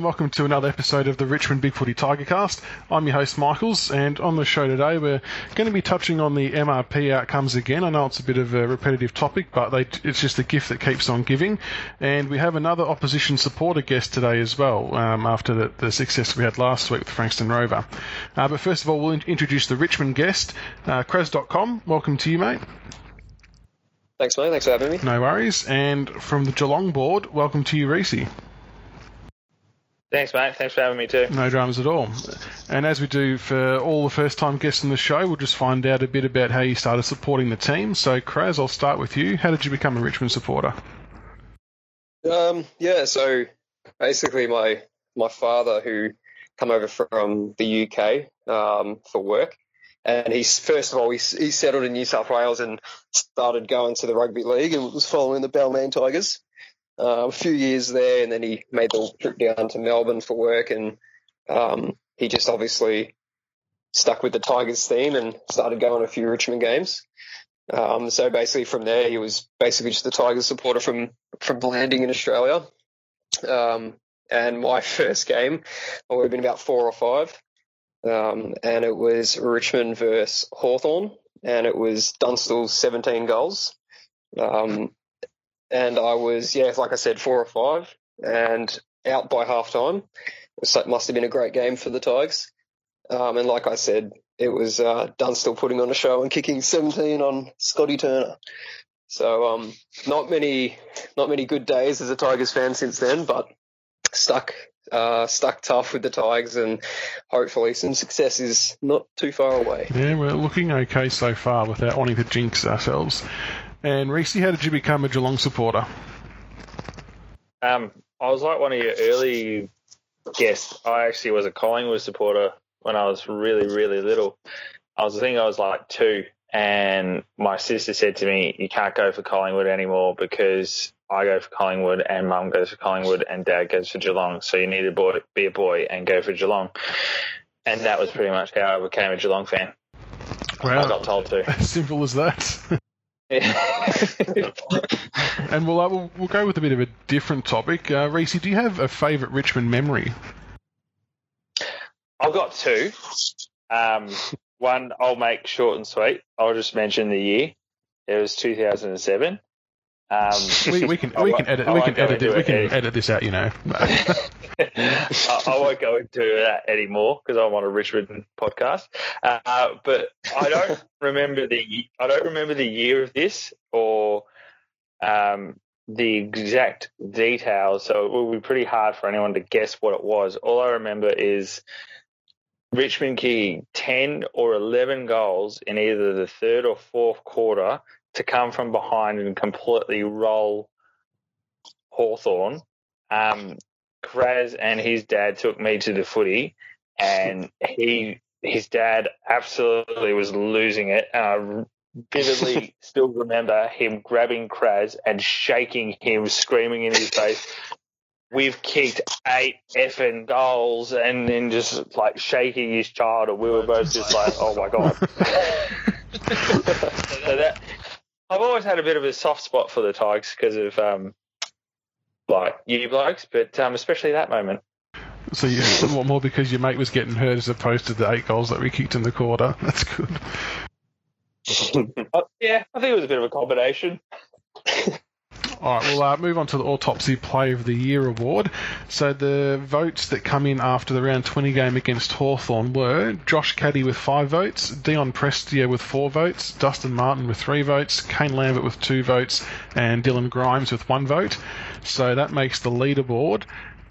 And welcome to another episode of the Richmond Big Footy Tigercast. I'm your host Michaels, and on the show today we're going to be touching on the MRP outcomes again. I know it's a bit of a repetitive topic, but they, it's just a gift that keeps on giving. And we have another opposition supporter guest today as well, um, after the, the, success we had last week with Frankston Rover. Uh, but first of all, we'll in- introduce the Richmond guest, uh, Kraz.com. Welcome to you, mate. Thanks, mate. Thanks for having me. No worries. And from the Geelong board, welcome to you, Reese. Thanks, mate. Thanks for having me too. No dramas at all. And as we do for all the first time guests on the show, we'll just find out a bit about how you started supporting the team. So, Kraz, I'll start with you. How did you become a Richmond supporter? Um, yeah, so basically, my my father, who come over from the UK um, for work, and he's first of all he, he settled in New South Wales and started going to the rugby league and was following the Balmain Tigers uh, a few years there, and then he made the trip down to Melbourne for work, and um, he just obviously stuck with the Tigers theme and started going a few Richmond games. Um, so basically, from there, he was basically just a Tigers supporter from from landing in Australia. Um, and my first game, I would have been about four or five, um, and it was Richmond versus Hawthorn, and it was Dunstall 17 goals. Um, and I was, yeah, like I said, four or five, and out by half time. It must have been a great game for the Tigers. Um, and like I said, it was uh, Dunstall putting on a show and kicking 17 on Scotty Turner. So um, not many, not many good days as a Tigers fan since then, but stuck, uh, stuck tough with the Tigers, and hopefully some success is not too far away. Yeah, we're looking okay so far without wanting to jinx ourselves. And Reese, how did you become a Geelong supporter? Um, I was like one of your early guests. I actually was a Collingwood supporter when I was really, really little. I was, I think I was like two, and my sister said to me, "You can't go for Collingwood anymore because I go for Collingwood, and Mum goes for Collingwood, and Dad goes for Geelong. So you need to boy, be a boy and go for Geelong." And that was pretty much how I became a Geelong fan. Wow. I got told to. As simple as that. and we'll, uh, we'll, we'll go with a bit of a different topic. Uh, Reese, do you have a favourite Richmond memory? I've got two. Um, one I'll make short and sweet. I'll just mention the year. It was 2007. Um, we, we, can we can edit we can edit it, we can edit this out, you know. I, I, won't go into that anymore because I'm on a Richmond podcast. Uh, but I don't remember the I don't remember the year of this or um, the exact details. So it will be pretty hard for anyone to guess what it was. All I remember is Richmond kicking 10 or 11 goals in either the third or fourth quarter to come from behind and completely roll Hawthorn. Um, Kraz and his dad took me to the footy, and he his dad absolutely was losing it. And I vividly still remember him grabbing Kraz and shaking him, screaming in his face. We've kicked eight effing goals, and then just like shaking his child, and we were both just like, "Oh my god!" so that I've always had a bit of a soft spot for the Tigers because of um, like you blokes, but um, especially that moment. So you more because your mate was getting hurt as opposed to the eight goals that we kicked in the quarter. That's good. uh, yeah, I think it was a bit of a combination. All right, we'll uh, move on to the Autopsy Play of the Year award. So the votes that come in after the round 20 game against Hawthorn were Josh Caddy with five votes, Dion Prestia with four votes, Dustin Martin with three votes, Kane Lambert with two votes, and Dylan Grimes with one vote. So that makes the leaderboard.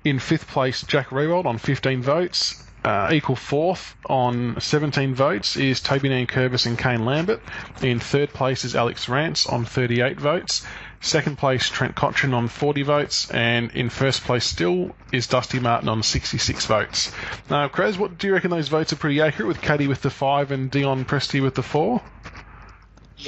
In fifth place, Jack Riewoldt on 15 votes. Uh, equal fourth on 17 votes is Toby Nankervis and Kane Lambert. In third place is Alex Rance on 38 votes. Second place, Trent Cotchin on 40 votes, and in first place still is Dusty Martin on 66 votes. Now, Kraz, what do you reckon those votes are pretty accurate with Caddy with the five and Dion Prestia with the four?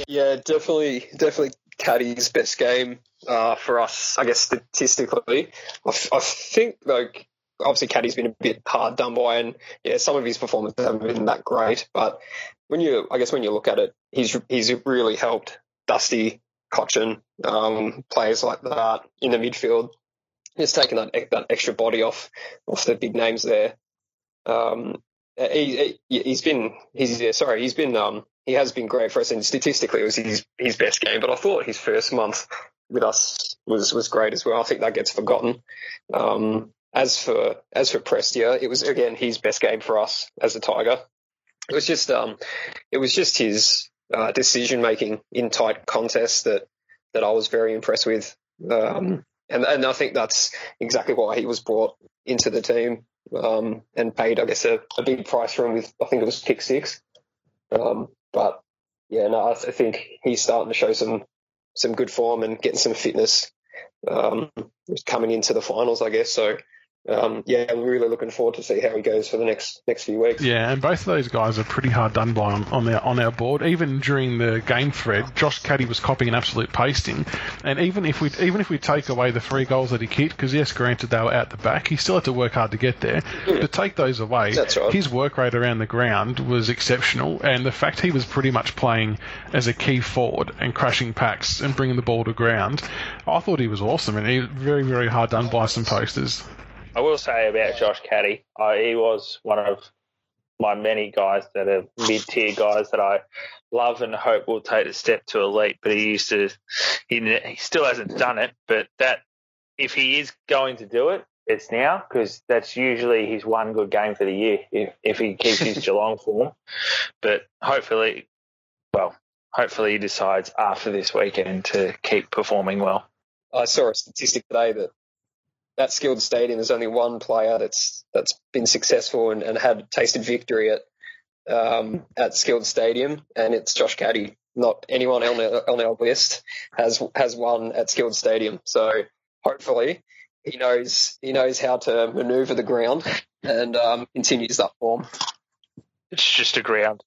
Yeah, definitely, definitely Caddy's best game uh, for us, I guess statistically. I, f- I think like obviously Caddy's been a bit hard done by, and yeah, some of his performances haven't been that great. But when you, I guess when you look at it, he's he's really helped Dusty Cotchin, um, players like that in the midfield. just taking that that extra body off off the big names there. Um, he, he has been he's yeah, sorry he's been um he has been great for us and statistically it was his his best game. But I thought his first month with us was was great as well. I think that gets forgotten. Um, as for as for Prestia, it was again his best game for us as a Tiger. It was just um, it was just his uh, decision making in tight contests that that I was very impressed with. Um, and and I think that's exactly why he was brought into the team um, and paid, I guess, a, a, big price for him with I think it was pick six. Um, but yeah, no, I, th- I think he's starting to show some some good form and getting some fitness um, coming into the finals, I guess. So um, yeah, I'm really looking forward to see how he goes for the next next few weeks. Yeah, and both of those guys are pretty hard done by on, on our on our board. Even during the game thread, Josh Caddy was copying an absolute pasting, and even if we even if we take away the three goals that he kicked, because yes, granted they were out the back, he still had to work hard to get there. Mm. To take those away, right. his work rate around the ground was exceptional, and the fact he was pretty much playing as a key forward and crashing packs and bringing the ball to ground, I thought he was awesome, and he very very hard done by some posters. I will say about Josh Caddy, uh, he was one of my many guys that are mid tier guys that I love and hope will take the step to elite. But he used to, he, he still hasn't done it. But that, if he is going to do it, it's now because that's usually his one good game for the year if, if he keeps his Geelong form. But hopefully, well, hopefully he decides after this weekend to keep performing well. I saw a statistic today that that skilled stadium, there's only one player that's that's been successful and, and had tasted victory at um, at skilled stadium, and it's Josh Caddy. Not anyone on our, on our list has has won at skilled stadium. So hopefully he knows he knows how to manoeuvre the ground and um, continues that form. It's just a ground.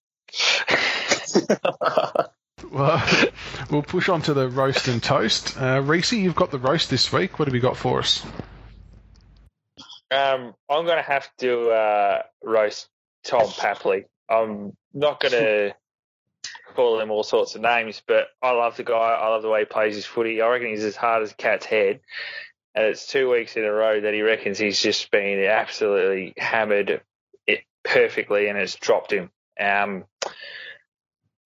well, we'll push on to the roast and toast. Uh, Reese, you've got the roast this week. What have you got for us? Um, I'm going to have to uh, roast Tom Papley. I'm not going to call him all sorts of names, but I love the guy. I love the way he plays his footy. I reckon he's as hard as a cat's head. And it's two weeks in a row that he reckons he's just been absolutely hammered it perfectly and it's dropped him. Um,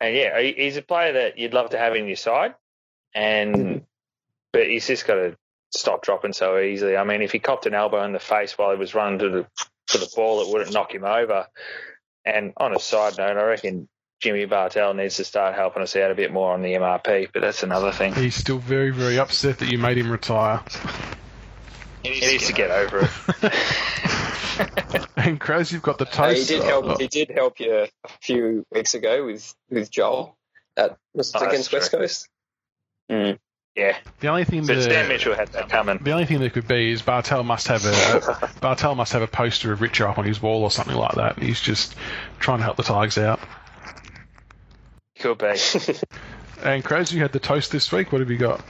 and yeah, he's a player that you'd love to have in your side, and but he's just got to stop dropping so easily. I mean, if he copped an elbow in the face while he was running to the for the ball, it wouldn't knock him over. And on a side note, I reckon Jimmy Bartel needs to start helping us out a bit more on the MRP, but that's another thing. He's still very, very upset that you made him retire. He needs, he needs to, get, to get over it. and Kraz, you've got the toast. Uh, he did help. Oh. He did help you a few weeks ago with with Joel at was oh, against West Coast. Mm. Yeah. The only thing that Sam Mitchell had that coming. The only thing that could be is Bartel must have a Bartel must have a poster of Richard up on his wall or something like that. He's just trying to help the Tigers out. Could be. and Kraz, you had the toast this week. What have you got?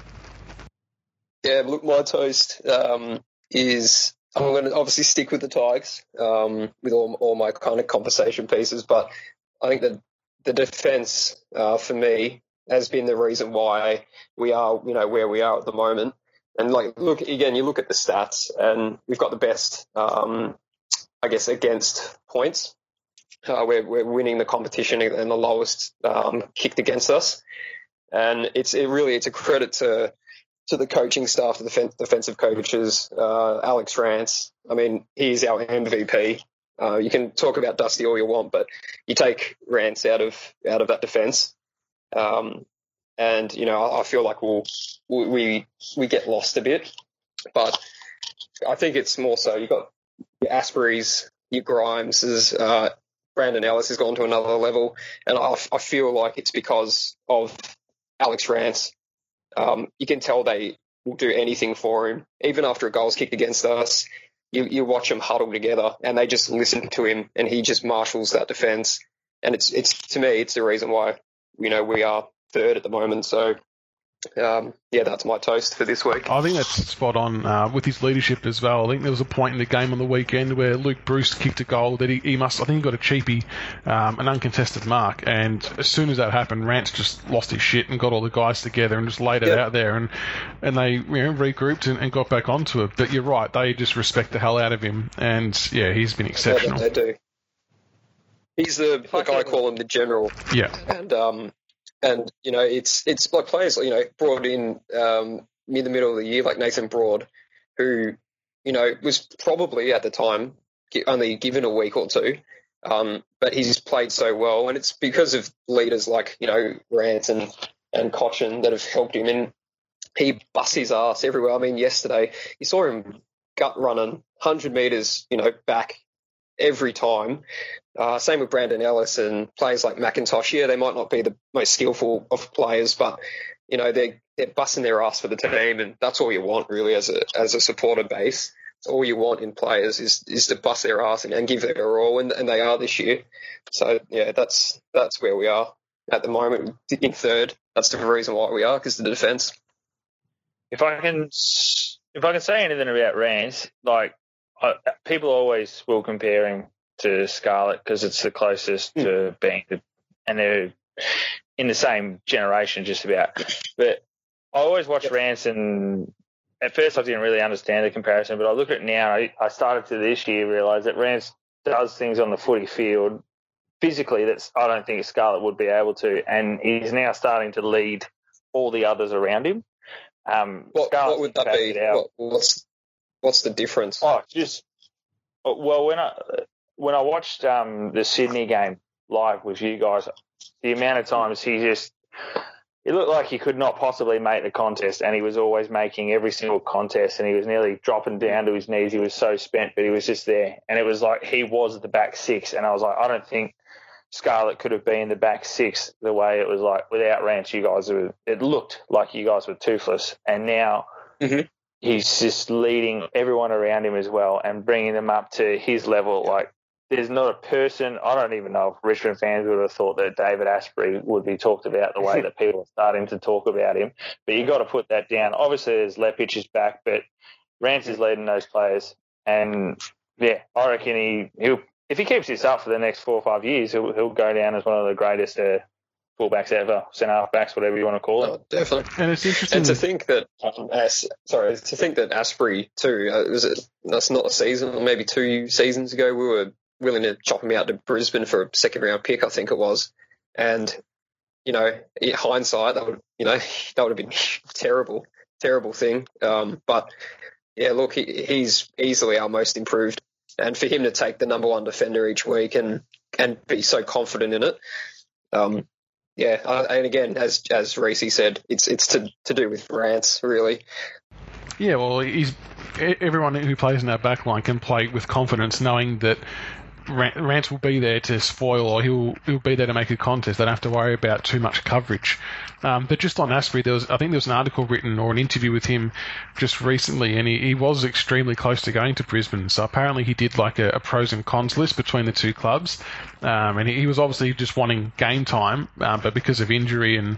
Yeah, look, my toast um, is I'm going to obviously stick with the Tigers um, with all, all my kind of conversation pieces, but I think that the defence uh, for me has been the reason why we are, you know, where we are at the moment. And like, look again, you look at the stats, and we've got the best, um, I guess, against points. Uh, we're, we're winning the competition and the lowest um, kicked against us, and it's it really it's a credit to to the coaching staff, the defensive coaches, uh, Alex Rance. I mean, he's our MVP. Uh, you can talk about Dusty all you want, but you take Rance out of out of that defense, um, and you know I, feel like we'll, we we get lost a bit. But I think it's more so you've got your Astburys, your Grimes, uh, Brandon Ellis has gone to another level, and I, I feel like it's because of Alex Rance. Um, you can tell they will do anything for him, even after a goal's kicked against us. You, you watch them huddle together, and they just listen to him, and he just marshals that defense. And it's it's to me, it's the reason why you know we are third at the moment. So um, yeah, that's my toast for this week. I think that's spot on uh, with his leadership as well. I think there was a point in the game on the weekend where Luke Breust kicked a goal that he, he must, I think he got a cheapie, um, an uncontested mark, and as soon as that happened, Rance just lost his shit and got all the guys together and just laid it Yep. out there, and and they you know, regrouped and, and got back onto it. But you're right, they just respect the hell out of him, and yeah, he's been Yeah, exceptional. they do. He's the like I call him. the general, Yeah, and um, and you know it's it's like players you know brought in um in the middle of the year like Nathan Broad, who you know was probably at the time only given a week or two, um, but he's played so well, and it's because of leaders like you know Rance and and Cotchin that have helped him, and he busts his ass everywhere. I mean, yesterday you saw him gut running hundred meters, you know, back every time. Uh, same with Brandon Ellis and players like McIntosh. Yeah, they might not be the most skillful of players, but you know they're they're busting their ass for the team, and that's all you want really as a as a supporter base. It's all you want in players is is to bust their ass and, and give their all, and, and they are this year. So yeah, that's that's where we are at the moment in third. That's the reason why we are because the defence. If I can, if I can say anything about Rance, like I, people always will compare him to Scarlett because it's the closest to being, the, and they're in the same generation just about. But I always watch Yep. Rance, and at first I didn't really understand the comparison, but I look at it now. I, I started to this year realize that Rance does things on the footy field physically that's I don't think Scarlett would be able to, and he's now starting to lead all the others around him. Um, What, what would that be? What, what's what's the difference? Oh, just well when I when I watched um, the Sydney game live with you guys, the amount of times he just it looked like he could not possibly make the contest, and he was always making every single contest, and he was nearly dropping down to his knees. He was so spent, but he was just there, and it was like he was the back six, and I was like, I don't think Scarlett could have been the back six the way it was like without Rance. You guys were it looked like you guys were toothless, and now Mhm. he's just leading everyone around him as well and bringing them up to his level. Like there's not a person. I don't even know if Richmond fans would have thought that David Astbury would be talked about the way that people are starting to talk about him. But you've got to put that down. Obviously, there's Lepich is back, but Rance is leading those players, and yeah, I reckon he he'll if he keeps this up for the next four or five years, he'll he'll go down as one of the greatest uh, fullbacks ever, centre half backs, whatever you want to call it. Oh, definitely. and it's interesting. And to think that, um, As, sorry, to think that Asprey too, uh, was it, that's not a season, maybe two seasons ago, we were willing to chop him out to Brisbane for a second round pick, I think it was. And, you know, in hindsight, that would, you know, that would have been terrible, terrible thing. Um, but yeah, look, he, he's easily our most improved. And for him to take the number one defender each week and, and be so confident in it, um, yeah, and again, as as Reese said, it's it's to to do with Rance really. Yeah, well, he's everyone who plays in our backline can play with confidence, knowing that Rance will be there to spoil, or he'll he'll be there to make a contest. They don't have to worry about too much coverage. Um, but just on Astbury, there was I think there was an article written or an interview with him just recently, and he, he was extremely close to going to Brisbane. So apparently he did like a, a pros and cons list between the two clubs, um, and he, he was obviously just wanting game time, um, but because of injury and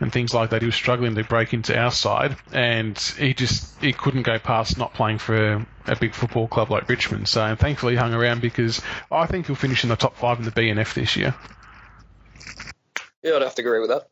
and things like that, he was struggling to break into our side, and he just he couldn't go past not playing for a, big football club like Richmond. So thankfully he hung around because I think he'll finish in the top five in the BNF this year. Yeah, I'd have to agree with that.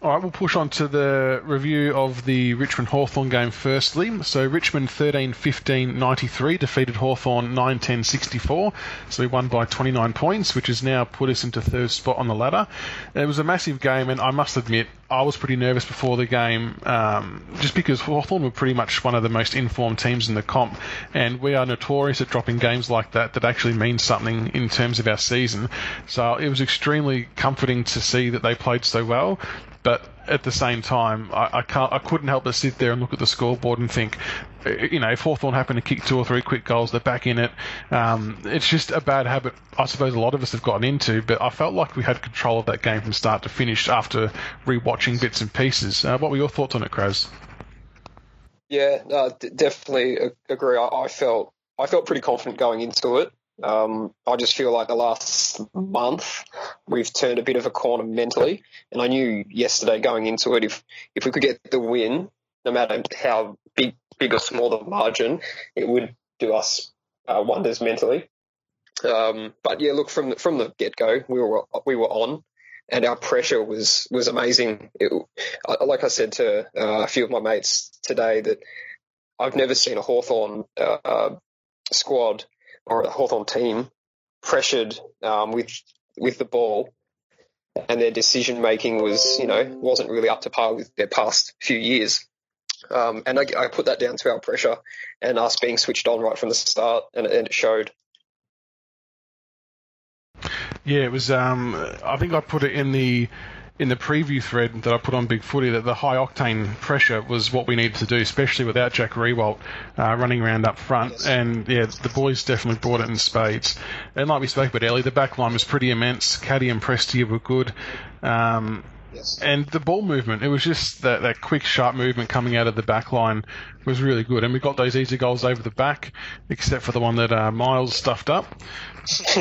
All right, we'll push on to the review of the Richmond Hawthorn game firstly. So, Richmond 13 15 93 defeated Hawthorn 9 10 64. So, we won by 29 points, which has now put us into third spot on the ladder. It was a massive game, and I must admit, I was pretty nervous before the game um, just because Hawthorn were pretty much one of the most informed teams in the comp, and we are notorious at dropping games like that that actually mean something in terms of our season. So, it was extremely comforting to see that they played so well but at the same time, I, I can't, I couldn't help but sit there and look at the scoreboard and think, uh, you know, if Hawthorn happen to kick two or three quick goals, they're back in it. Um, it's just a bad habit, I suppose a lot of us have gotten into, but I felt like we had control of that game from start to finish after rewatching bits and pieces. Uh, what were your thoughts on it, Kraz? Yeah, no, definitely agree. I, I felt I felt pretty confident going into it. Um, I just feel like the last month we've turned a bit of a corner mentally, and I knew yesterday going into it if if we could get the win, no matter how big big or small the margin, it would do us uh, wonders mentally. Um, but yeah, look from the, from the get go, we were we were on, and our pressure was was amazing. It, like I said to uh, a few of my mates today, that I've never seen a Hawthorn uh, squad or a Hawthorn team pressured um, with with the ball, and their decision making was you know wasn't really up to par with their past few years. Um, and I, I, put that down to our pressure and us being switched on right from the start, and, and it showed. Yeah, it was. Um, I think I put it in the in the preview thread that I put on Big Footy that the high octane pressure was what we needed to do, especially without Jack Riewoldt uh, running around up front. Yes. And yeah, the boys definitely brought it in spades. And like we spoke about earlier, the back line was pretty immense. Caddy and Prestia were good. Um, Yes. And the ball movement, it was just that, that quick, sharp movement coming out of the back line was really good. And we got those easy goals over the back, except for the one that uh, Miles stuffed up.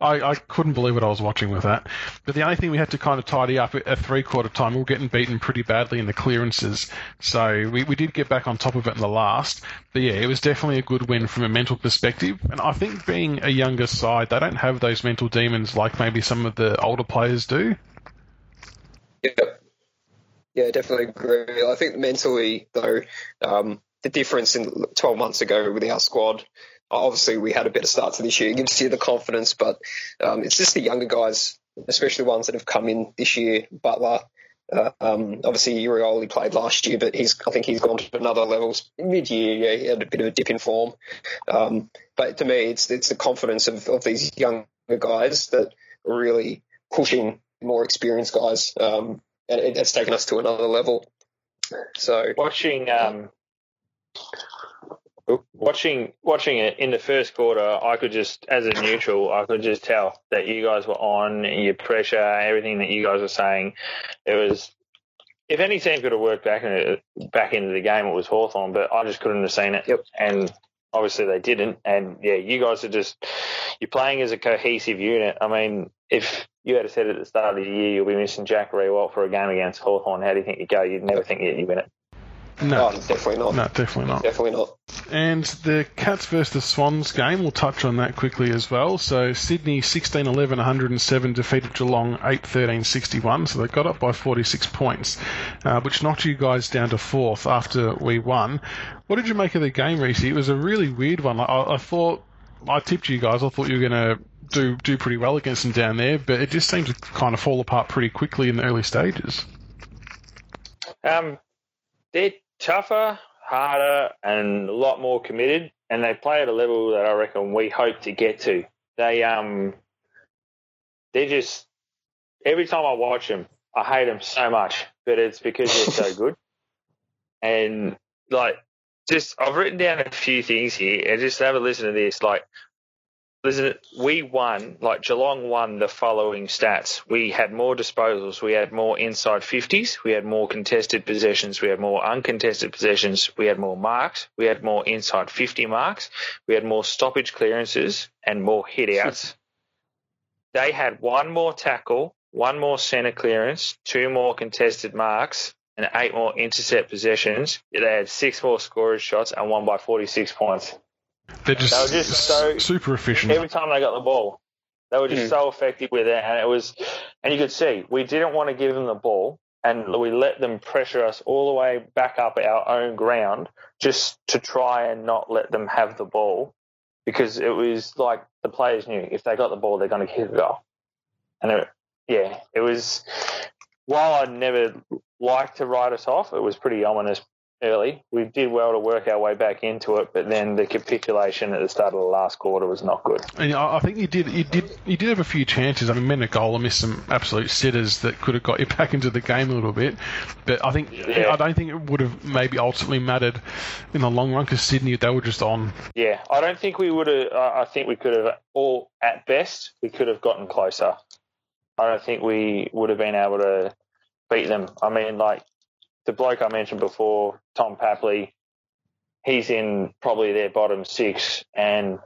I, I couldn't believe what I was watching with that. But the only thing we had to kind of tidy up at three quarter time, we were getting beaten pretty badly in the clearances. So we, we did get back on top of it in the last. But yeah, it was definitely a good win from a mental perspective. And I think being a younger side, they don't have those mental demons like maybe some of the older players do. Yeah, yeah, definitely agree. I think mentally, though, um, the difference in 12 months ago with our squad, obviously we had a better start to this year. It gives you the confidence, but um, it's just the younger guys, especially ones that have come in this year. Butler, uh, um, obviously Urioli played last year, but he's I think he's gone to another level. Mid year, yeah, he had a bit of a dip in form. Um, but to me, it's it's the confidence of, of these younger guys that are really pushing more experienced guys, um, and it, it's taken us to another level. So watching, um, watching, watching it in the first quarter, I could just, as a neutral, I could just tell that you guys were on your pressure, everything that you guys were saying. It was, if any team could have worked back in back into the game, it was Hawthorn, but I just couldn't have seen it. Yep. And obviously they didn't. And yeah, you guys are just you're playing as a cohesive unit. I mean, if you had said at the start of the year you'll be missing Jack Riewoldt for a game against Hawthorn, how do you think you go? You'd never think you'd win it. No, no, definitely not. No, definitely not. Definitely not. And the Cats versus Swans game, we'll touch on that quickly as well. So Sydney 16 11 107 defeated Geelong 8 13 61. So they got up by 46 points, uh, which knocked you guys down to fourth after we won. What did you make of the game, Reese? It was a really weird one. I, I thought, I tipped you guys, I thought you were going to do do pretty well against them down there, but it just seemed to kind of fall apart pretty quickly in the early stages. Um, they're tougher, harder, and a lot more committed, and they play at a level that I reckon we hope to get to. They um, they're just every time I watch them, I hate them so much, but it's because they're so good. And like, just I've written down a few things here, and just have a listen to this. Like, listen, we won, like Geelong won the following stats. We had more disposals, we had more inside 50s, we had more contested possessions, we had more uncontested possessions, we had more marks, we had more inside 50 marks, we had more stoppage clearances, and more hit outs. they had one more tackle, one more centre clearance, two more contested marks, and eight more intercept possessions. They had six more scorers shots and won by 46 points. They're just, they were just so super efficient. Every time they got the ball, they were just mm. so effective with it, and it was, and you could see we didn't want to give them the ball, and we let them pressure us all the way back up our own ground just to try and not let them have the ball, because it was like the players knew if they got the ball, they're going to kick a goal, and it, yeah, it was. While I never liked to write us off, it was pretty ominous early. We did well to work our way back into it, but then the capitulation at the start of the last quarter was not good. And I think you did, you did, you did have a few chances. I mean, Menegola missed some absolute sitters that could have got you back into the game a little bit. But I think yeah. I don't think it would have maybe ultimately mattered in the long run because Sydney they were just on. Yeah, I don't think we would have. I think we could have, all at best, we could have gotten closer. I don't think we would have been able to beat them. I mean, like the bloke I mentioned before, Tom Papley, he's in probably their bottom six, and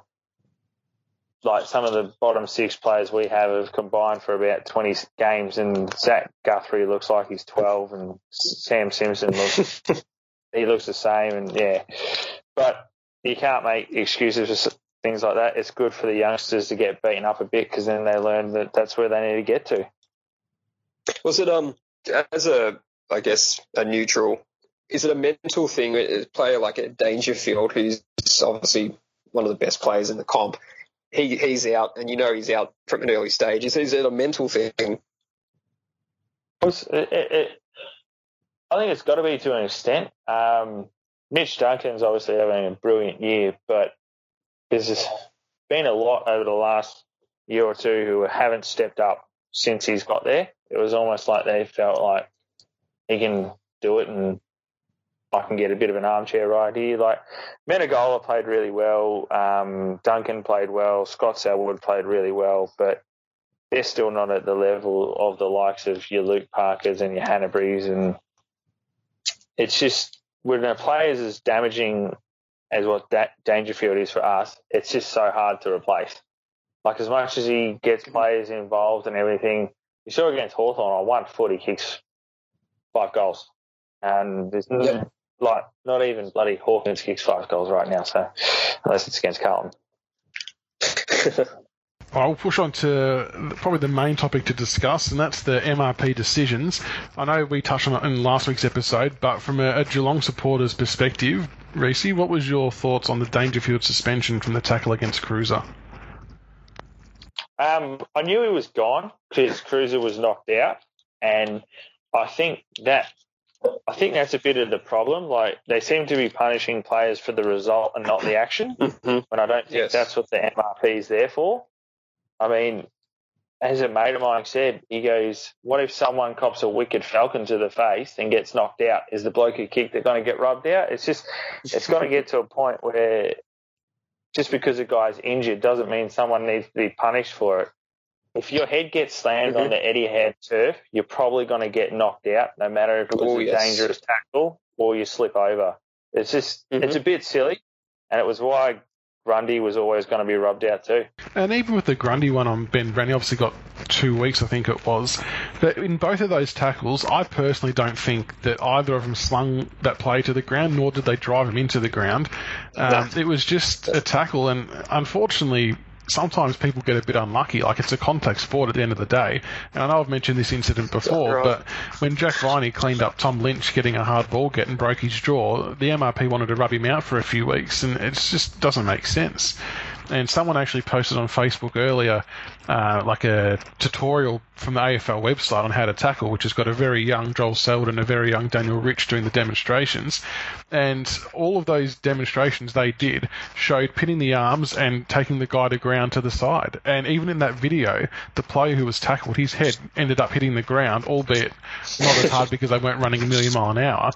like some of the bottom six players we have have combined for about 20 games, and Zach Guthrie looks like he's 12, and Sam Simpson looks he looks the same, and yeah, but you can't make excuses for things like that. It's good for the youngsters to get beaten up a bit because then they learn that that's where they need to get to. Was it um as a I guess a neutral? Is it a mental thing? A player like a Dangerfield, who's obviously one of the best players in the comp, he he's out, and you know he's out from an early stage. Is, is it a mental thing? It, it, I think it's got to be to an extent. Um, Mitch Duncan's obviously having a brilliant year, but there's been a lot over the last year or two who haven't stepped up since he's got there. It was almost like they felt like he can do it and I can get a bit of an armchair ride here. Like Menegola played really well, um, Duncan played well, Scott Selwood played really well, but they're still not at the level of the likes of your Luke Parkers and your Hanneberys, and it's just when a player is as damaging as what that Dangerfield is for us, it's just so hard to replace. Like as much as he gets players involved and everything, you saw against Hawthorn on one foot he kicks five goals. And there's yeah. like not even bloody Hawkins kicks five goals right now, so unless it's against Carlton. I'll push on to probably the main topic to discuss, and that's the MRP decisions. I know we touched on it in last week's episode, but from a, a Geelong supporter's perspective, Reese, what was your thoughts on the Dangerfield suspension from the tackle against Kreuzer? Um, I knew he was gone because Kreuzer was knocked out, and I think that I think that's a bit of the problem. Like they seem to be punishing players for the result and not the action, mm-hmm. when I don't think yes. that's what the MRP is there for. I mean, as a mate of mine said, he goes, "What if someone cops a wicked falcon to the face and gets knocked out? Is the bloke who kicked it going to get rubbed out? It's just, it's got to get to a point where just because a guy's injured doesn't mean someone needs to be punished for it. If your head gets slammed mm-hmm. on the Etihad turf, you're probably going to get knocked out, no matter if it was oh, a yes. dangerous tackle or you slip over. It's just, mm-hmm. it's a bit silly, and it was why Grundy was always going to be rubbed out too. And even with the Grundy one on Ben Brown, obviously got two weeks, I think it was. But in both of those tackles, I personally don't think that either of them slung that play to the ground, nor did they drive him into the ground. Um, it was just a tackle, and unfortunately, sometimes people get a bit unlucky. Like it's a contact sport at the end of the day. And I know I've mentioned this incident before, right. but when Jack Viney cleaned up Tom Lynch getting a hard ball get and broke his jaw, the MRP wanted to rub him out for a few weeks, and it just doesn't make sense. And someone actually posted on Facebook earlier, uh, like a tutorial from the AFL website on how to tackle, which has got a very young Joel Selwood and a very young Daniel Rich doing the demonstrations. And all of those demonstrations they did showed pinning the arms and taking the guy to ground to the side. And even in that video, the player who was tackled, his head ended up hitting the ground, albeit not as hard because they weren't running a million mile an hour.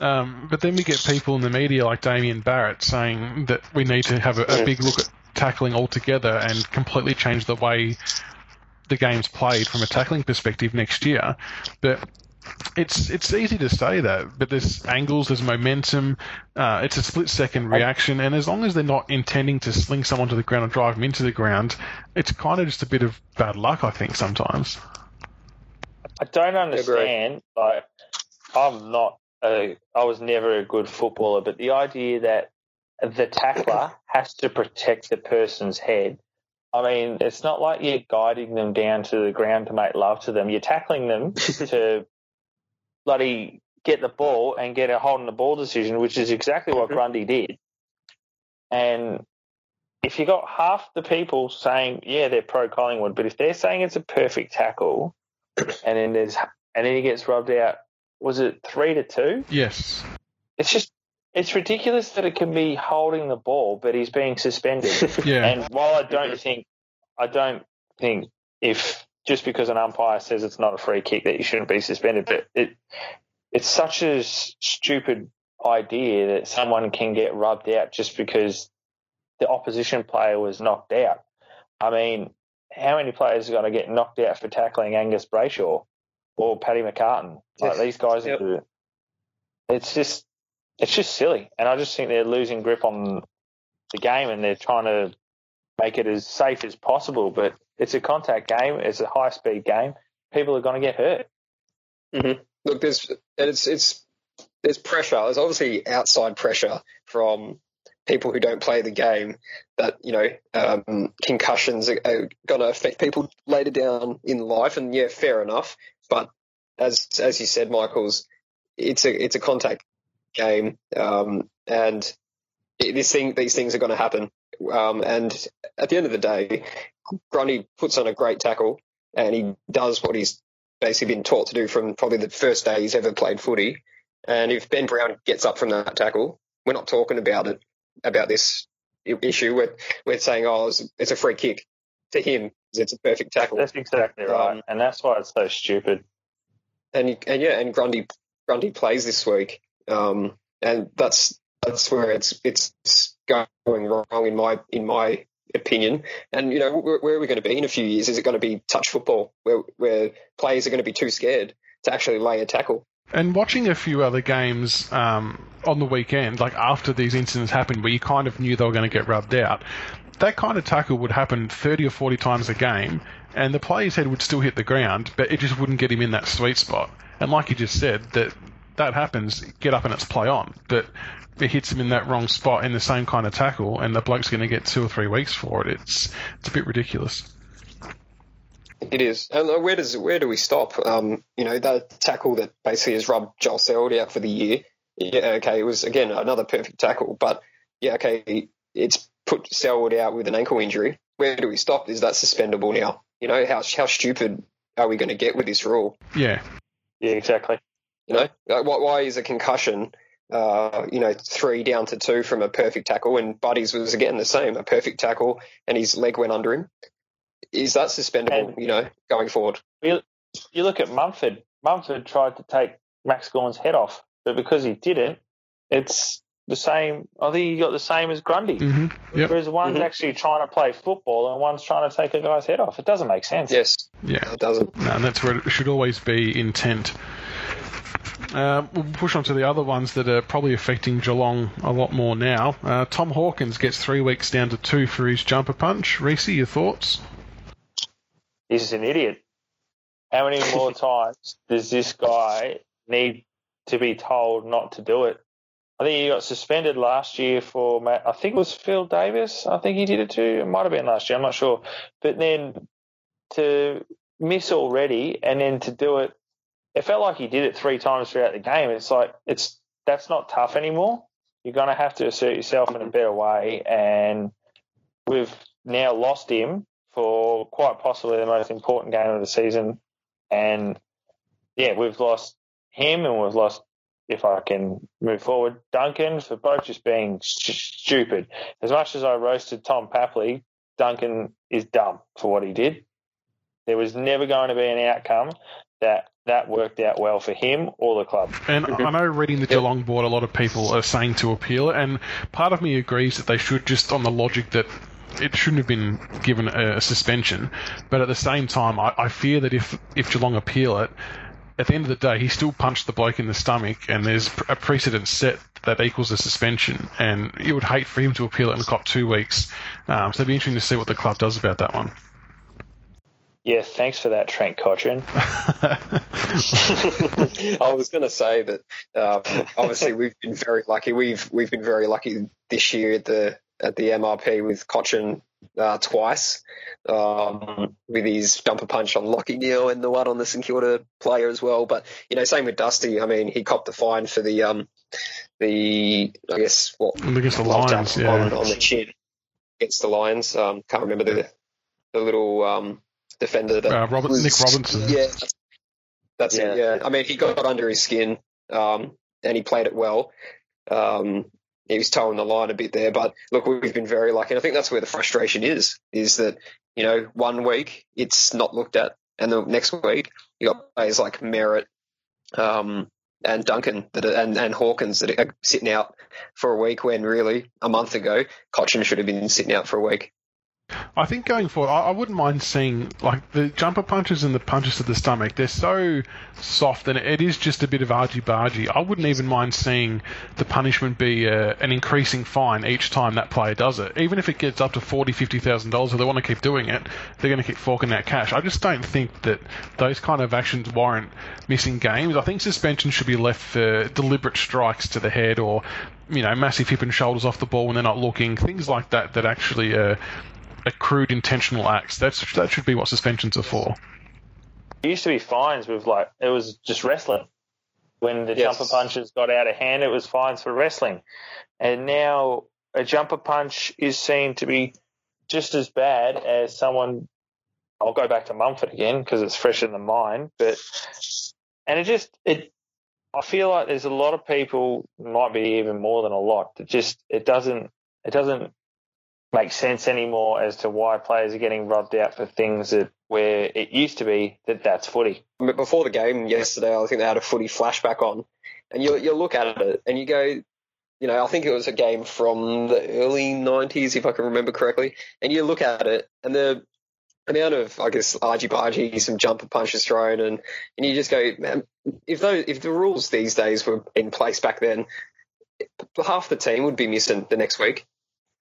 Um, but then we get people in the media like Damien Barrett saying that we need to have a, a big look at tackling altogether and completely change the way the game's played from a tackling perspective next year. But it's it's easy to say that, but there's angles, there's momentum. Uh, it's a split second reaction, and as long as they're not intending to sling someone to the ground and drive them into the ground, it's kind of just a bit of bad luck, I think sometimes. I don't understand. Like, I'm not. A, I was never a good footballer, but the idea that the tackler has to protect the person's head. I mean, it's not like you're guiding them down to the ground to make love to them. You're tackling them to bloody get the ball and get a hold holding the ball decision, which is exactly what mm-hmm. Grundy did. And if you got half the people saying, yeah, they're pro Collingwood, but if they're saying it's a perfect tackle, and then there's and then he gets rubbed out, was it three to two? Yes. It's just it's ridiculous that it can be holding the ball, but he's being suspended. yeah. And while I don't think, I don't think if just because an umpire says it's not a free kick that you shouldn't be suspended, but it it's such a stupid idea that someone can get rubbed out just because the opposition player was knocked out. I mean, how many players are going to get knocked out for tackling Angus Brayshaw or Paddy McCartin? Like these guys, yep. it's just it's just silly. And I just think they're losing grip on the game and they're trying to make it as safe as possible. But it's a contact game. It's a high speed game. People are going to get hurt. Mm-hmm. Look, there's it's it's there's pressure. There's obviously outside pressure from people who don't play the game that you know um, concussions are, are going to affect people later down in life. And yeah, fair enough. But as as you said, Michael's, it's a it's a contact game, um, and it, this thing these things are going to happen. Um, and at the end of the day, Grundy puts on a great tackle, and he does what he's basically been taught to do from probably the first day he's ever played footy. And if Ben Brown gets up from that tackle, we're not talking about it about this issue. We're we're saying, oh, it's, it's a free kick to him. It's a perfect tackle. That's exactly right, um, and that's why it's so stupid. And and yeah, and Grundy Grundy plays this week, um, and that's that's where it's it's going wrong in my in my opinion. And you know, where, where, are we going to be in a few years? Is it going to be touch football, where where players are going to be too scared to actually lay a tackle? And watching a few other games um, on the weekend, like after these incidents happened, where you kind of knew they were going to get rubbed out, that kind of tackle would happen 30 or 40 times a game, and the player's head would still hit the ground, but it just wouldn't get him in that sweet spot. And like you just said, that that happens, get up and it's play on. But if it hits him in that wrong spot in the same kind of tackle, and the bloke's going to get two or three weeks for it. It's it's a bit ridiculous. It is. And uh, where does where do we stop? Um, you know, that tackle that basically has rubbed Joel Selwood out for the year. Yeah, okay, it was again another perfect tackle, but yeah, okay, it's put Selwood out with an ankle injury. Where do we stop? Is that suspendable now? You know, how how stupid are we going to get with this rule? Yeah, yeah, exactly. You know, like, why is a concussion? Uh, you know, three down to two from a perfect tackle, and Buddy's was again the same, a perfect tackle, and his leg went under him is that suspendable? And you know, going forward. You, you look at Mumford. Mumford tried to take Max Gawn's head off, but because he didn't, it's the same. I think he got the same as Grundy. Mm-hmm. Yep. Whereas one's mm-hmm. actually trying to play football and one's trying to take a guy's head off. It doesn't make sense. Yes. Yeah. It doesn't. No, and that's where it should always be intent. Uh, we'll push on to the other ones that are probably affecting Geelong a lot more now. Uh, Tom Hawkins gets three weeks down to two for his jumper punch. Reese, your thoughts? he's an idiot. How many more times does this guy need to be told not to do it? I think he got suspended last year for, I think it was Phil Davis. I think he did it too. It might have been last year. I'm not sure. But then to miss already and then to do it, it felt like he did it three times throughout the game. It's like, it's, that's not tough anymore. You're going to have to assert yourself in a better way. And we've now lost him for quite possibly the most important game of the season. And yeah, we've lost him and we've lost, if I can move forward, Duncan for both just being stupid. As much as I roasted Tom Papley, Duncan is dumb for what he did. There was never going to be an outcome that that worked out well for him or the club. And I know reading the Geelong board, a lot of people are saying to appeal it, and part of me agrees that they should just on the logic that it shouldn't have been given a, suspension. But at the same time, I, I fear that if if Geelong appeal it, at the end of the day, he still punched the bloke in the stomach, and there's a precedent set that equals a suspension. And you would hate for him to appeal it and cop two weeks. Um, so it'd be interesting to see what the club does about that one. Yeah, thanks for that, Trent Cotchin. I was going to say that um, obviously we've been very lucky. We've we've been very lucky this year at the at the MRP with Cotchin uh, twice um, with his jumper punch on Lachie Neale and the one on the St Kilda player as well. But you know, same with Dusty. I mean, he copped the fine for the um, the I guess what against the Lions, yeah. on, on, the chin against the Lions. Um, can't remember the the little um, defender that uh, Robert, was, Nick Robertson. Yeah, that's, that's yeah. it. Yeah, I mean, he got under his skin um, and he played it well. Um, he was towing the line a bit there. But look, we've been very lucky. And I think that's where the frustration is, is that, you know, one week it's not looked at. And the next week you got players like Merrett um, and Duncan that are, and, and Hawkins that are sitting out for a week when really a month ago Cotchin should have been sitting out for a week. I think going forward, I, I, wouldn't mind seeing like the jumper punches and the punches to the stomach. They're so soft, and it is just a bit of argy bargy. I wouldn't even mind seeing the punishment be uh, an increasing fine each time that player does it, even if it gets up to forty, fifty thousand dollars. If they want to keep doing it, they're going to keep forking out cash. I just don't think that those kind of actions warrant missing games. I think suspension should be left for deliberate strikes to the head or you know massive hip and shoulders off the ball when they're not looking, things like that that actually. Uh, accrued intentional acts. That's that should be what suspensions are for. It used to be fines with like it was just wrestling. When the yes. jumper punches got out of hand, it was fines for wrestling, and now a jumper punch is seen to be just as bad as someone. I'll go back to Mumford again because it's fresh in the mind, but and it just it. I feel like there's a lot of people, might be even more than a lot, that just it doesn't it doesn't make sense anymore as to why players are getting rubbed out for things that where it used to be that that's footy. Before the game yesterday, I think they had a footy flashback on, and you you look at it and you go, you know, I think it was a game from the early '90s, if I can remember correctly, and you look at it and the amount of, I guess, argy bargy, some jumper punches thrown, and and you just go, man, if those if the rules these days were in place back then, half the team would be missing the next week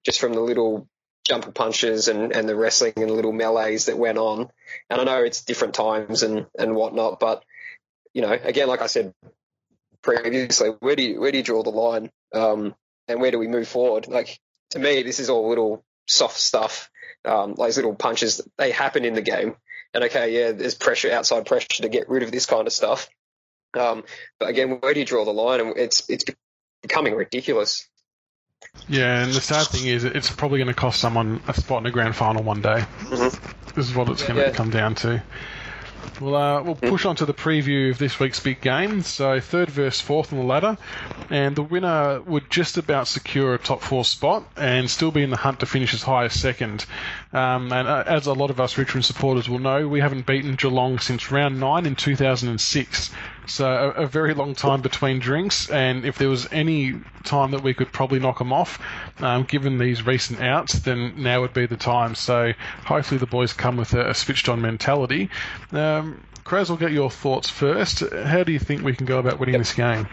just from the little jumper punches and, and the wrestling and little melees that went on. And I know it's different times and, and whatnot, but you know, again, like I said previously, where do you where do you draw the line? Um, and where do we move forward? Like to me, this is all little soft stuff. Um, those little punches they happen in the game. And okay, yeah, there's pressure, outside pressure to get rid of this kind of stuff. Um, but again, where do you draw the line? And it's it's becoming ridiculous. Yeah, and the sad thing is, it's probably going to cost someone a spot in the grand final one day. Mm-hmm. This is what it's going to yeah. come down to. We'll, uh, we'll push on to the preview of this week's big game. So, third versus fourth on the ladder. And the winner would just about secure a top four spot and still be in the hunt to finish as high as second. Um, and uh, as a lot of us Richmond supporters will know, we haven't beaten Geelong since round nine in 2006. So a, a, very long time between drinks, and if there was any time that we could probably knock them off, um, given these recent outs, then now would be the time. So hopefully the boys come with a, a switched-on mentality. Um, Kraz, will get your thoughts first. How do you think we can go about winning this game?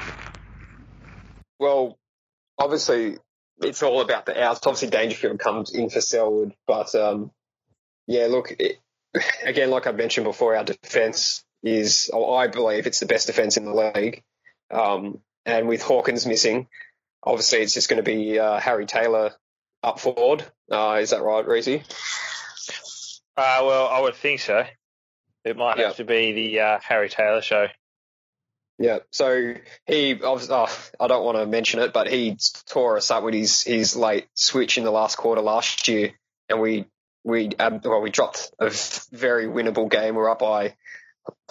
Well, obviously it's all about the outs. Obviously Dangerfield comes in for Selwood, but um, yeah, look, it, again, like I mentioned before, our defence is, oh, I believe it's the best defence in the league. Um, and with Hawkins missing, obviously it's just going to be uh, Harry Taylor up forward. Uh, is that right, Reese? Uh, well, I would think so. It might have to be the uh, Harry Taylor show. Yeah, so he, oh, I don't want to mention it, but he tore us up with his, his late switch in the last quarter last year, and we we um, well we dropped a very winnable game. We're up by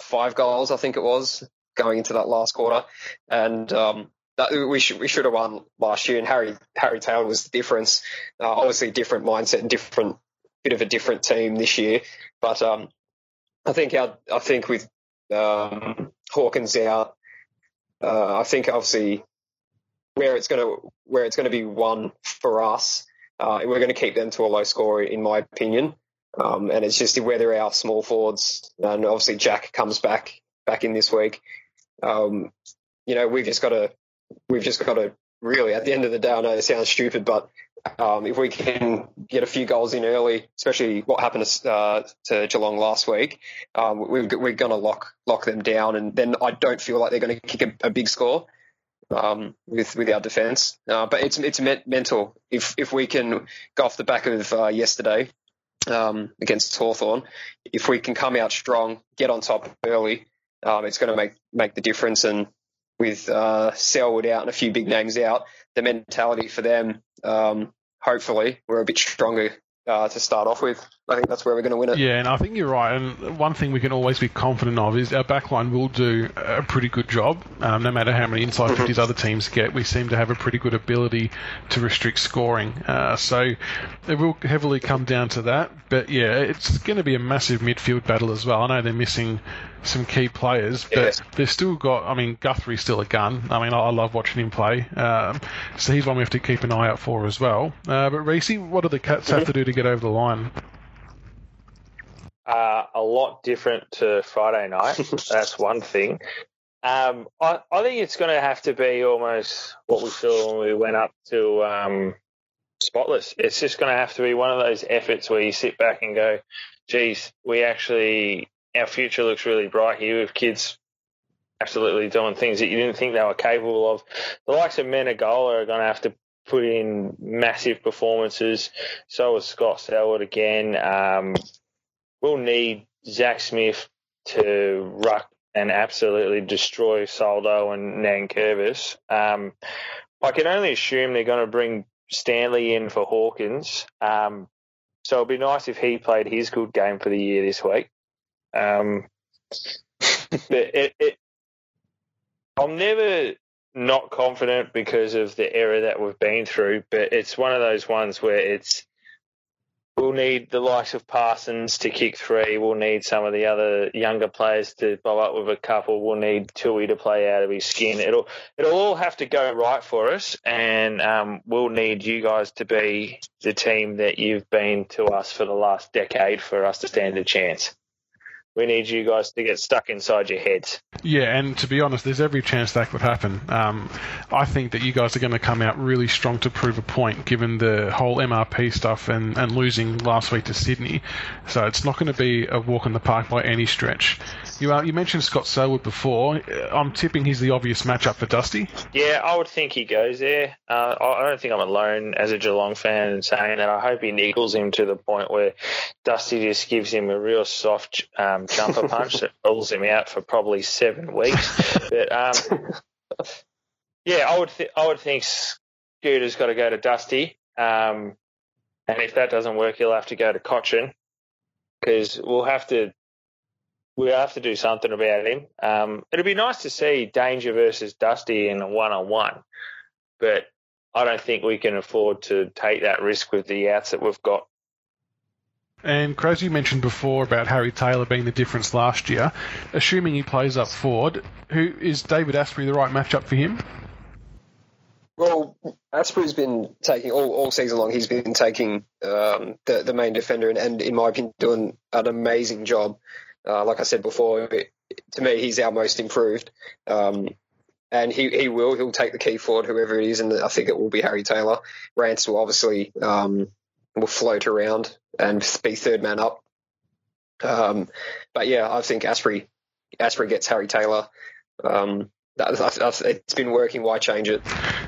five goals, I think it was, going into that last quarter, and um, that, we should we should have won last year. And Harry Harry Taylor was the difference. Uh, obviously, different mindset and different bit of a different team this year, but um, I think our, I think with um, Hawkins out, uh, I think obviously where it's going to where it's going to be one for us. Uh, we're going to keep them to a low score, in my opinion. Um, and it's just whether our small forwards, and obviously Jack comes back back in this week. Um, you know, we've just got to, we've just got to really, at the end of the day, I know it sounds stupid, but um, if we can get a few goals in early, especially what happened to, uh, to Geelong last week, um, we are going to lock lock them down, and then I don't feel like they're going to kick a, a, big score um, with with our defence. Uh, but it's it's mental. If if we can go off the back of uh, yesterday um, against Hawthorn, if we can come out strong, get on top early, um, it's going to make make the difference. And with uh, Selwood out and a few big names out, the mentality for them, um, hopefully, we're a bit stronger uh, to start off with. I think that's where we're going to win it. Yeah, and I think you're right. And one thing we can always be confident of is our backline will do a pretty good job. Um, no matter how many inside 50s mm-hmm. other teams get, we seem to have a pretty good ability to restrict scoring. Uh, so it will heavily come down to that. But yeah, it's going to be a massive midfield battle as well. I know they're missing some key players, but yeah. they've still got. I mean, Guthrie's still a gun. I mean, I, I love watching him play. Um, so he's one we have to keep an eye out for as well. Uh, but Reese, what do the Cats have mm-hmm. to do to get over the line? Uh, a lot different to Friday night. That's one thing. Um, I, I, think it's going to have to be almost what we saw when we went up to um, Spotless. It's just going to have to be one of those efforts where you sit back and go, geez, we actually our future looks really bright here with kids absolutely doing things that you didn't think they were capable of. The likes of Menegola are going to have to put in massive performances. So is Scott Selwood again. Um, we'll need Zac Smith to ruck and absolutely destroy Soldo and Nankervis. Um, I can only assume they're going to bring Stanley in for Hawkins. Um, so it'd be nice if he played his good game for the year this week. Um, but it, it, I'm never not confident because of the era that we've been through, but it's one of those ones where it's we'll need the likes of Parsons to kick three. We'll need some of the other younger players to bow up with a couple. We'll need Tuohy to play out of his skin. It'll it'll all have to go right for us, and um, we'll need you guys to be the team that you've been to us for the last decade for us to stand a chance we need you guys to get stuck inside your heads. Yeah, and to be honest, there's every chance that could happen. Um, I think that you guys are going to come out really strong to prove a point, given the whole MRP stuff and, and losing last week to Sydney. So it's not going to be a walk in the park by any stretch. You uh, you mentioned Scott Selwood before. I'm tipping he's the obvious matchup for Dusty. Yeah, I would think he goes there. Uh, I don't think I'm alone as a Geelong fan in saying that. I hope he niggles him to the point where Dusty just gives him a real soft um, jumper punch that pulls him out for probably seven weeks. But um, yeah, I would th- I would think Scooter's got to go to Dusty. Um, and if that doesn't work, he'll have to go to Cotchin because we'll have to we have to do something about him. Um, it'd be nice to see Danger versus Dusty in a one on one, but I don't think we can afford to take that risk with the outs that we've got. And Crows, you mentioned before about Harry Taylor being the difference last year. Assuming he plays up forward, who is David Astbury the right matchup for him? Well, Astbury's been taking all, all season long. He's been taking um, the the main defender, and, and in my opinion, doing an amazing job. Uh, like I said before, to me, he's our most improved. Um, and he, he will he'll take the key forward, whoever it is, and I think it will be Harry Taylor. Rance will obviously um, will float around and be third man up. Um, but yeah, I think Astbury Astbury gets Harry Taylor. Um, it's been working. Why change it?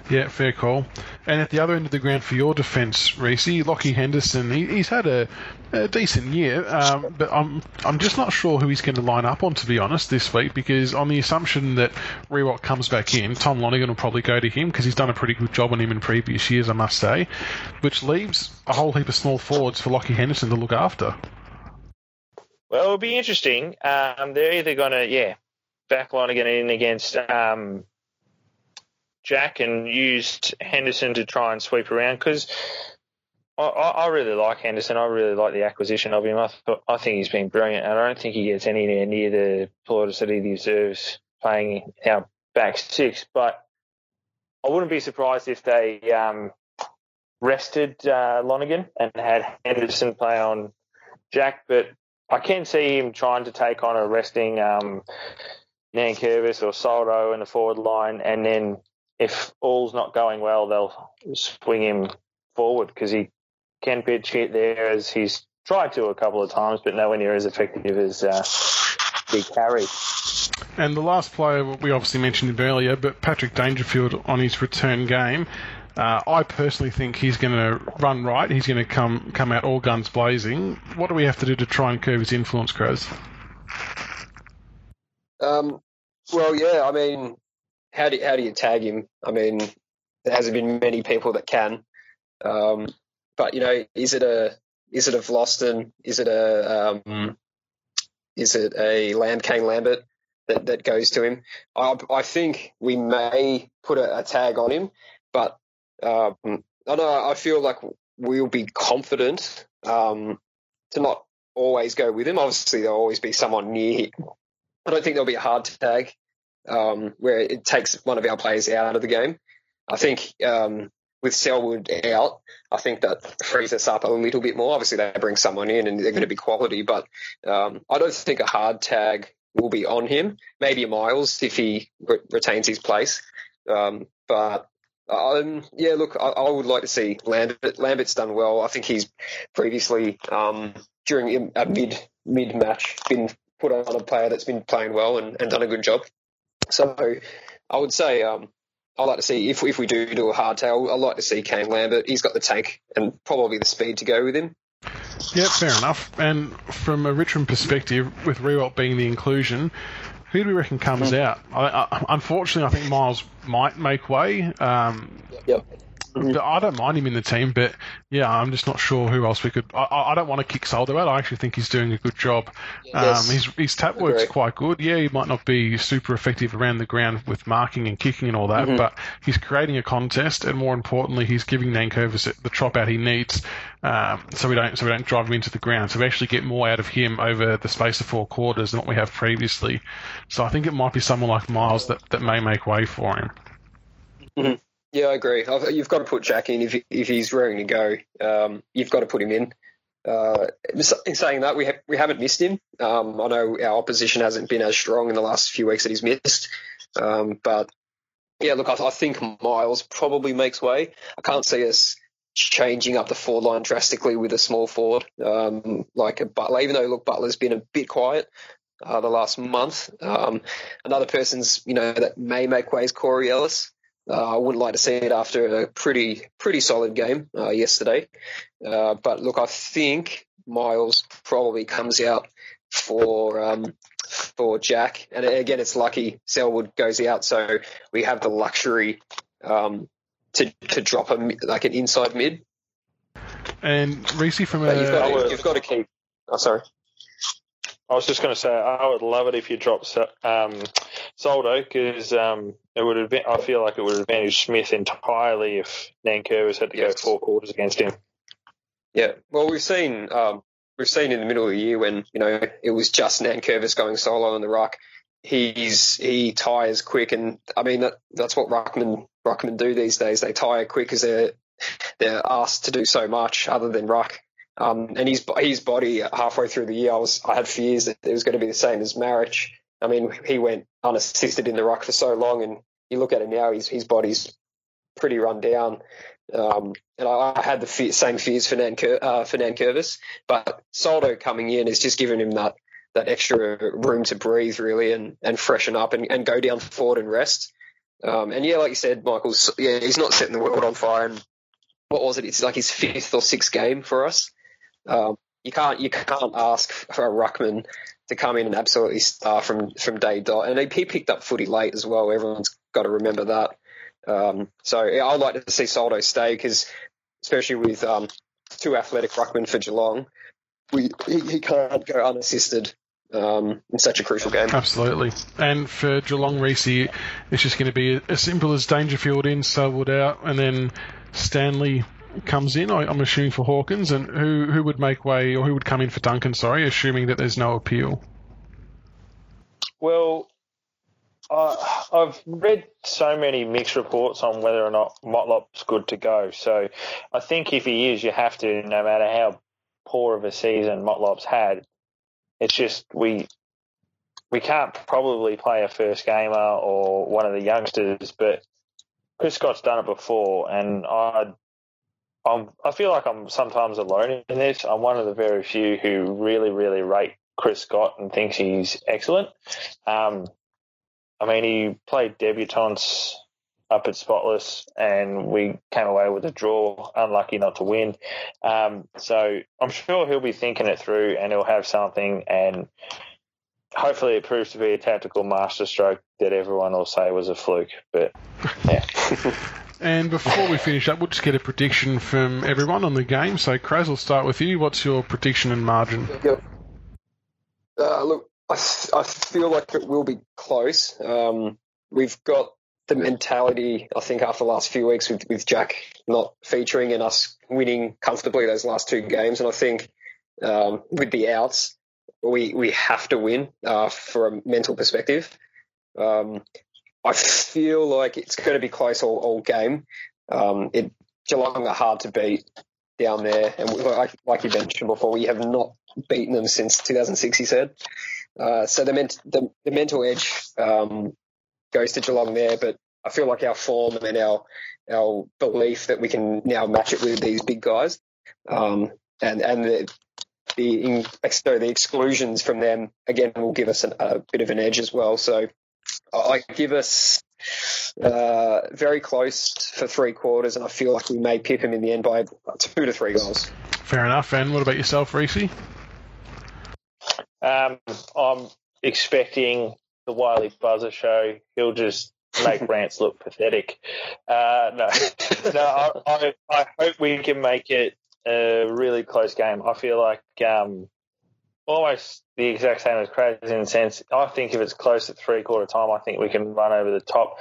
Yeah, fair call. And at the other end of the ground for your defence, Reese, Lachie Henderson, he, he's had a, a decent year, um, but I'm I'm just not sure who he's going to line up on, to be honest, this week, because on the assumption that Riewoldt comes back in, Tom Lonergan will probably go to him because he's done a pretty good job on him in previous years, I must say, which leaves a whole heap of small forwards for Lachie Henderson to look after. Well, it'll be interesting. Um, they're either going to, yeah, backline again in against um, Jack and used Henderson to try and sweep around because I, I, really like Henderson. I really like the acquisition of him. I, th- I think he's been brilliant, and I don't think he gets anywhere near the plaudits that he deserves playing our back six. But I wouldn't be surprised if they um, rested uh, Lonergan and had Henderson play on Jack. But I can see him trying to take on a resting um, Nankervis or Soldo in the forward line, and then if all's not going well, they'll swing him forward because he can pitch hit there as he's tried to a couple of times, but nowhere near as effective as uh, Big Harry. And the last player we obviously mentioned him earlier, but Patrick Dangerfield on his return game. Uh, I personally think he's going to run right. He's going to come come out all guns blazing. What do we have to do to try and curb his influence, Crows? Um, well, yeah, I mean, how do how do you tag him? I mean, there hasn't been many people that can. Um, but you know, is it a is it a Vlastuin? Is it a um, is it a Land Kane Lambert that, that goes to him? I, I think we may put a, a tag on him, but um, I know I feel like we'll be confident um, to not always go with him. Obviously, there'll always be someone near him. I don't think there'll be a hard tag um, where it takes one of our players out of the game. I think um, with Selwood out, I think that frees us up a little bit more. Obviously, they bring someone in and they're going to be quality, but um, I don't think a hard tag will be on him. Maybe Miles if he re- retains his place. Um, but um, yeah, look, I, I, would like to see Lambert. Lambert's done well. I think he's previously um, during a mid mid match been put on a player that's been playing well and, and done a good job. So I would say um, I'd like to see if if we do do a hardtail, I'd like to see Kane Lambert. He's got the tank and probably the speed to go with him. Yeah, fair enough. And from a Richmond perspective, with Riewoldt being the inclusion, who do we reckon comes mm. out? I, I, unfortunately, I think Miles might make way. Um, yep. I don't mind him in the team, but yeah, I'm just not sure who else we could. I, I don't want to kick Soldo out. I actually think he's doing a good job. Yes. Um, his his tap work's quite good. Yeah, he might not be super effective around the ground with marking and kicking and all that, mm-hmm. but he's creating a contest, and more importantly, he's giving Nankervis the chop out he needs. Um, so we don't so we don't drive him into the ground. So we actually get more out of him over the space of four quarters than what we have previously. So I think it might be someone like Miles that, that may make way for him. Mm-hmm. Yeah, I agree. You've got to put Jack in if if he's raring to go. Um, you've got to put him in. Uh, in saying that, we ha- we haven't missed him. Um, I know our opposition hasn't been as strong in the last few weeks that he's missed, um, but yeah, look, I, I, think Miles probably makes way. I can't see us changing up the forward line drastically with a small forward um, like a Butler. Even though look, Butler's been a bit quiet uh, the last month. Um, another person's you know that may make way is Corey Ellis. Uh, I wouldn't like to see it after a pretty pretty solid game uh, yesterday. Uh, but look, I think Miles probably comes out for um, for Jack, and again, it's lucky Selwood goes out, so we have the luxury um, to to drop a like an inside mid. And Reese from a, you've, got, you've got to keep. Oh, sorry. I was just going to say I would love it if you dropped um, Soldo because um, it would I feel like it would have advantaged Smith entirely if Nankervis had to yes. go four quarters against him. Yeah, well, we've seen um, we've seen in the middle of the year when you know it was just Nankervis going solo on the ruck. He's he tires quick, and I mean that that's what ruckman ruckman do these days. They tire quick because they're they're asked to do so much other than ruck. Um, and his his body halfway through the year, I was I had fears that it was going to be the same as Maric. I mean, he went unassisted in the ruck for so long, and you look at him now, his his body's pretty run down. Um, and I, I, had the same fears for Nan uh, for Nankervis, but Soldo coming in has just given him that that extra room to breathe really and, and freshen up and, and go down forward and rest. Um, and yeah, like you said, Michael, yeah, he's not setting the world on fire. And what was it? It's like his fifth or sixth game for us. Um, you can't you can't ask for a ruckman to come in and absolutely star from from day dot. And he picked up footy late as well. Everyone's got to remember that. Um, so yeah, I'd like to see Soldo stay because, especially with um, two athletic ruckmen for Geelong, we he, he can't go unassisted um, in such a crucial game. Absolutely. And for Geelong Reese, it's just going to be as simple as Dangerfield in, Selwood out, and then Stanley comes in, I, am assuming for Hawkins, and who who would make way or who would come in for Duncan? Sorry, assuming that there's no appeal. Well, uh, I've read so many mixed reports on whether or not Motlop's good to go. So I think if he is, you have to, no matter how poor of a season Motlop's had. It's just we we can't probably play a first gamer or one of the youngsters, but Chris Scott's done it before, and I'd I'm, I feel like I'm sometimes alone in this. I'm one of the very few who really, really rate Chris Scott and thinks he's excellent. Um, I mean, he played debutantes up at Spotless, and we came away with a draw. Unlucky not to win. Um, so I'm sure he'll be thinking it through, and he'll have something. And hopefully, it proves to be a tactical masterstroke that everyone will say was a fluke. But yeah. And before we finish up, we'll just get a prediction from everyone on the game. So, Kraz, will start with you. What's your prediction and margin? Uh, look, I, I feel like it will be close. Um, we've got the mentality, I think, after the last few weeks with, with Jack not featuring and us winning comfortably those last two games. And I think um, with the outs, we, we have to win uh, for a mental perspective. Um, I feel like it's going to be close all, all game. Um, it, Geelong are hard to beat down there, and like, like you mentioned before, we have not beaten them since 2006. He said. Uh, so the, ment- the, the mental edge um, goes to Geelong there, but I feel like our form and our our belief that we can now match it with these big guys, um, and and the the, in, so the exclusions from them again will give us an, a bit of an edge as well. So I give us uh, very close for three quarters, and I feel like we may pip him in the end by two to three goals. Fair enough. And what about yourself, Reese? Um, I'm expecting the Wylie Buzza show. He'll just make Rance look pathetic. Uh, no, no. I, I, I, hope we can make it a really close game. I feel like um, almost the exact same as Kraz in the sense. I think if it's close at three quarter time, I think we can run over the top.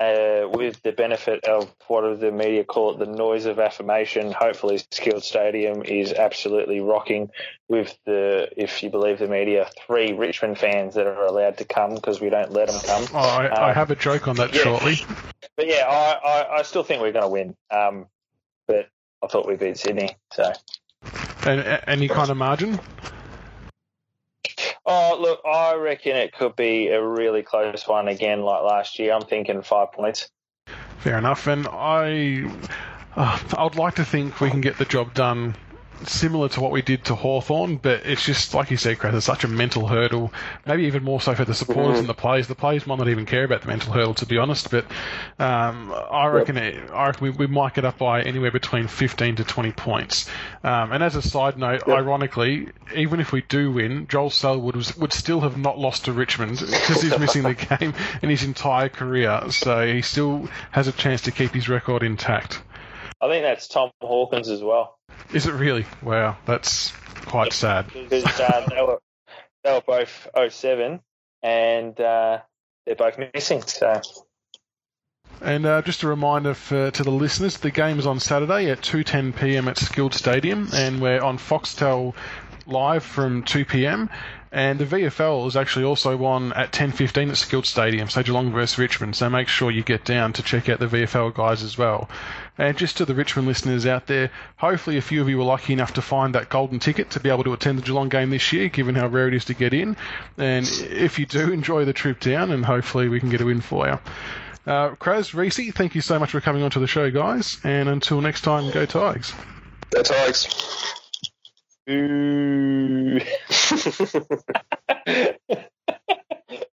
Uh, with the benefit of what the media call it, the noise of affirmation. Hopefully, Skilled Stadium is absolutely rocking with the, if you believe the media, three Richmond fans that are allowed to come because we don't let them come. Oh, I, um, I, have a joke on that yeah. shortly. But yeah, I, I, I, still think we're going to win. Um, but I thought we beat Sydney. So. And any kind of margin? Oh, look, I reckon it could be a really close one again, like last year. I'm thinking five points. Fair enough, and I, uh, I'd like to think we can get the job done similar to what we did to Hawthorn, but it's just like you said, Chris. It's such a mental hurdle. Maybe even more so for the supporters mm-hmm. and the players. The players might not even care about the mental hurdle, to be honest. But um, I reckon, yep. it, I reckon we, we, might get up by anywhere between 15 to 20 points. Um, and as a side note, yep. ironically, even if we do win, Joel Selwood was, would still have not lost to Richmond because he's missing the game in his entire career. So he still has a chance to keep his record intact. I think that's Tom Hawkins as well. Is it really? Wow, that's quite sad. Because uh, they, were, they were both 07 and uh, they're both missing. So. And uh, just a reminder for, to the listeners, the game is on Saturday at 2:10 p.m. at Skilled Stadium, and we're on Foxtel live from 2 p.m. And the VFL is actually also on at 10.15 at Skilled Stadium, so Geelong versus Richmond. So make sure you get down to check out the VFL guys as well. And just to the Richmond listeners out there, hopefully a few of you were lucky enough to find that golden ticket to be able to attend the Geelong game this year, given how rare it is to get in. And if you do, enjoy the trip down, and hopefully we can get a win for you. Uh, Kraz, Reese, thank you so much for coming onto the show, guys. And until next time, go Tigers. Go Tigers. Ooh.